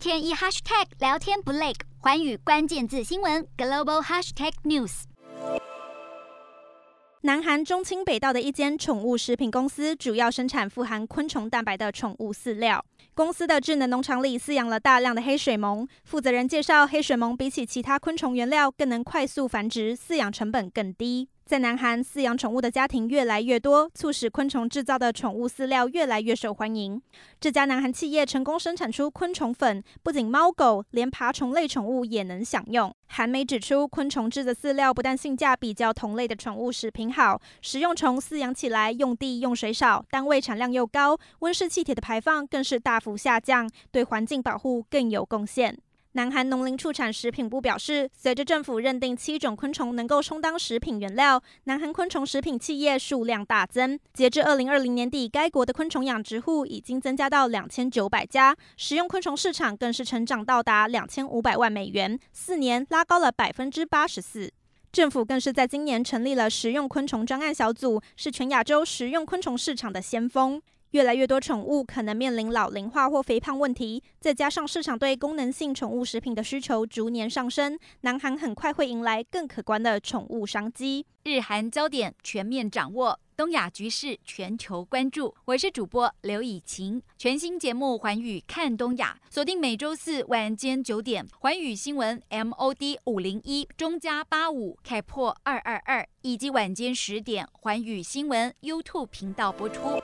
天一 hashtag 聊天不累，寰宇关键字新闻 global hashtag news。南韩中清北道的一间宠物食品公司，主要生产富含昆虫蛋白的宠物饲料。公司的智能农场里饲养了大量的黑水虻。负责人介绍，黑水虻比起其他昆虫原料更能快速繁殖，饲养成本更低。在南韩，饲养宠物的家庭越来越多，促使昆虫制造的宠物饲料越来越受欢迎。这家南韩企业成功生产出昆虫粉，不仅猫狗，连爬虫类宠物也能享用。韩媒指出，昆虫制的饲料不但性价比较同类的宠物食品好，食用虫饲养起来用地用水少，单位产量又高，温室气体的排放更是大幅下降，对环境保护更有贡献。南韩农林畜产食品部表示，随着政府认定七种昆虫能够充当食品原料，南韩昆虫食品企业数量大增。截至二零二零年底，该国的昆虫养殖户已经增加到两千九百家，食用昆虫市场更是成长到达两千五百万美元，四年拉高了百分之八十四。政府更是在今年成立了食用昆虫专案小组，是全亚洲食用昆虫市场的先锋。越来越多宠物可能面临老龄化或肥胖问题，再加上市场对功能性宠物食品的需求逐年上升，南韩很快会迎来更可观的宠物商机。日韩焦点全面掌握，东亚局势全球关注。我是主播刘以晴，全新节目《寰宇看东亚》，锁定每周四晚间九点，寰宇新闻 MOD 五零一中加八五开破二二二，以及晚间十点，寰宇新闻 YouTube 频道播出。